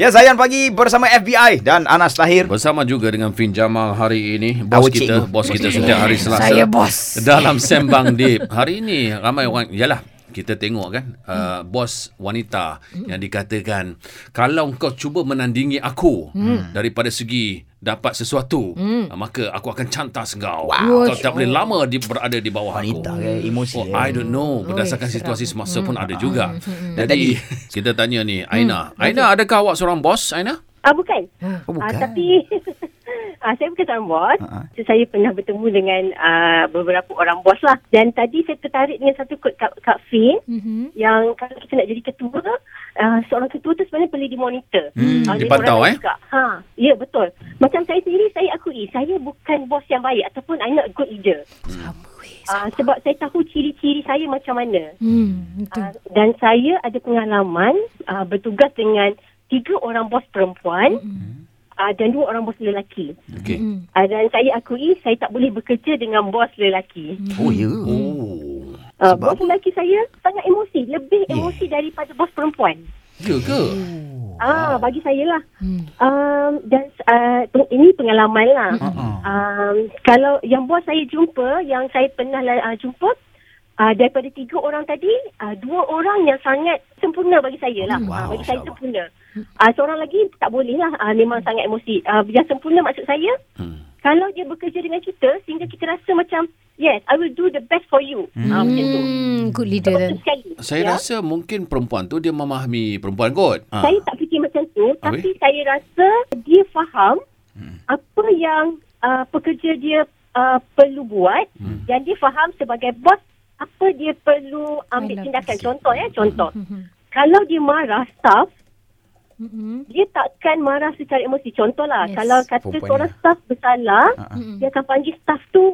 Ya, Zayan pagi bersama FBI dan Anas Tahir. Bersama juga dengan Fin Jamal hari ini Bos Our kita cikgu. Bos kita setiap hari Selasa Saya bos. Dalam Sembang Deep Hari ini ramai orang Yalah kita tengok kan uh, bos wanita yang dikatakan kalau kau cuba menandingi aku daripada segi dapat sesuatu uh, maka aku akan cantas kau Wow. kau tak boleh lama di, berada di bawah Wanita aku ke emosi. Oh, ke? I don't know Berdasarkan Oi, situasi semasa pun ada juga Dan Jadi kita tanya ni Aina Aina adakah awak seorang bos Aina? Ah bukan. Oh, Ah, bukan. tapi ah, saya bukan seorang bos. So, saya pernah bertemu dengan ah, beberapa orang bos lah. Dan tadi saya tertarik dengan satu kod Kak, Kak Fin Mhm. yang kalau kita nak jadi ketua, ah, seorang ketua tu sebenarnya perlu dimonitor. Hmm, Ah, dipantau, eh? Juga. Ha, ya betul. Macam saya sendiri saya akui saya bukan bos yang baik ataupun I not a good leader. Sama weh. Ah, sebab saya tahu ciri-ciri saya macam mana. Hmm, betul. Ah, dan saya ada pengalaman ah, bertugas dengan tiga orang bos perempuan ah, dan dua orang bos lelaki. Okey. Hmm. Uh, dan saya akui saya tak boleh bekerja dengan bos lelaki. Oh, ya. Oh Uh, Sebab bos lelaki saya sangat emosi, lebih Yeah. emosi daripada bos perempuan. Ya ke? Ah, bagi saya lah. Hmm. Um, dan uh, ini pengalaman lah. Uh-uh. Um, kalau yang bos saya jumpa, yang saya pernah uh, jumpa, uh, daripada tiga orang tadi, uh, dua orang yang sangat sempurna bagi saya lah. Wow, uh, bagi saya sempurna. Uh, seorang lagi tak boleh lah, uh, memang sangat emosi. Uh, yang sempurna maksud saya, Hmm. Kalau dia bekerja dengan kita sehingga kita rasa macam yes I will do the best for you hmm. uh, macam tu Hmm, good leader sekali Saya ya. rasa mungkin perempuan tu dia memahami perempuan kot. Ha. saya tak fikir macam tu Habis? tapi saya rasa dia faham apa yang uh, pekerja dia uh, perlu buat Hmm. dan dia faham sebagai bos apa dia perlu ambil tindakan contoh ya contoh Mhm. kalau dia marah staff Mhm. dia takkan marah secara emosi contohlah Yes. kalau kata Perempuan seorang staff bersalah. Mhm. dia akan panggil staff tu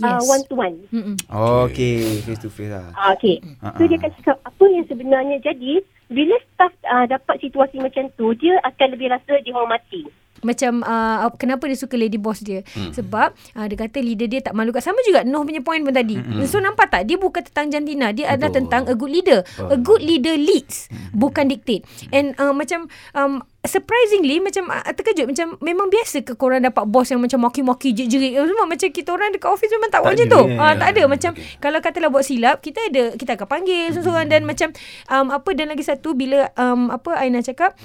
uh, Yes. one to one Mhm. Okey, face to face lah. Ah, okay. Ah, So ah. dia akan cakap apa yang sebenarnya jadi bila staff uh, dapat situasi macam tu dia akan lebih rasa dihormati. Macam uh, kenapa dia suka lady boss dia? Hmm. Sebab uh, dia kata leader dia tak malu kat Sama juga Noh punya point pun tadi. Hmm. So nampak tak? Dia bukan tentang jantina. Dia adalah tentang a good leader. A good leader leads Bukan dictate. And uh, macam um, Surprisingly Macam uh, terkejut. Macam memang biasa ke korang dapat bos Yang macam maki-maki Jerit-jerit Semua? Macam kita orang Dekat office memang tak, Tak macam tu. Uh, ya. Tak ada. Macam Kalau katalah buat silap Kita ada Kita akan panggil Seseorang. Dan macam um, Apa dan lagi satu Bila um, Apa Aina cakap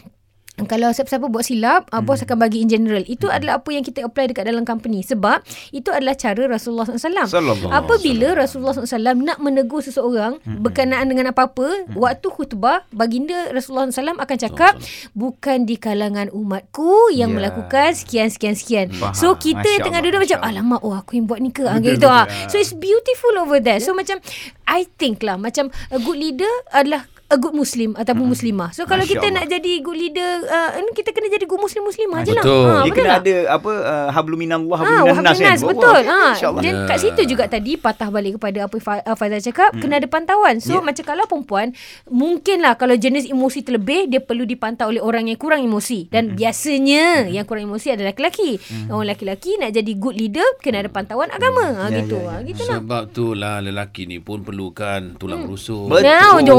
kalau siapa-siapa buat silap, uh, bos akan bagi in general. Itu adalah apa yang kita apply dekat dalam company. Sebab itu adalah cara Rasulullah SAW. Apabila Rasulullah SAW nak menegur seseorang berkenaan dengan apa-apa, waktu khutbah, baginda Rasulullah SAW akan cakap, bukan di kalangan umatku yang Ya. melakukan sekian, sekian, sekian. Faham. So, kita Masya tengah duduk macam, alamak, oh aku yang buat ni ke? Ah, Betul, gitu. betul, ah. ah. So, it's beautiful over there. So, macam, I think lah, macam a good leader adalah a good Muslim ataupun Muslimah. So, kalau Masya kita Allah. nak jadi good leader, uh, ni kita kena jadi good Muslim Muslimah je lah. Betul. Ha, Dia kena tak? ada apa uh, habluminallah Ha, habluminan nas kan. Betul. Ha, dan kat situ juga tadi patah balik kepada apa Fa- uh, Faizal cakap, kena ada pantauan. So Ya. macam kalau perempuan, mungkinlah kalau jenis emosi terlebih dia perlu dipantau oleh orang yang kurang emosi. Dan biasanya yang kurang emosi adalah lelaki. Orang lelaki nak jadi good leader kena ada pantauan agama. Ha, Ya, gitu. ya, ya. Ha, gitu lah. Sebab tu lah lelaki ni pun perlukan tulang rusuk. Betul. Nah, jo,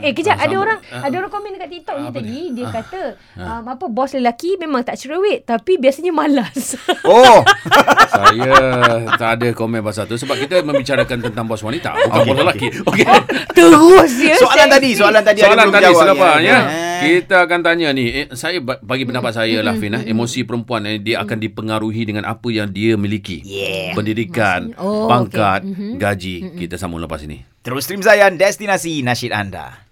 nyo. Eh, kejap. Ah, Ada sama. orang Ah. ada orang komen dekat TikTok ni Apa tadi. dia? Dia Ah. kata, um, apa, bos lelaki memang tak cerewet. Tapi biasanya malas. Oh. Saya tak ada komen pasal tu sebab kita membicarakan tentang bos wanita bukan Okey, bos lelaki. Okey. Terus ya. soalan tadi, soalan tadi ada Soalan belum tadi jawab. selepas ya. Eh. Kita akan tanya ni eh, saya ba- bagi pendapat saya lah Fin eh, emosi perempuan eh, dia akan dipengaruhi dengan apa yang dia miliki. Yeah. Pendidikan, Oh, pangkat, okey. Mhm. gaji. Kita sambung lepas ini. Terus stream Zayan destinasi nasyid anda.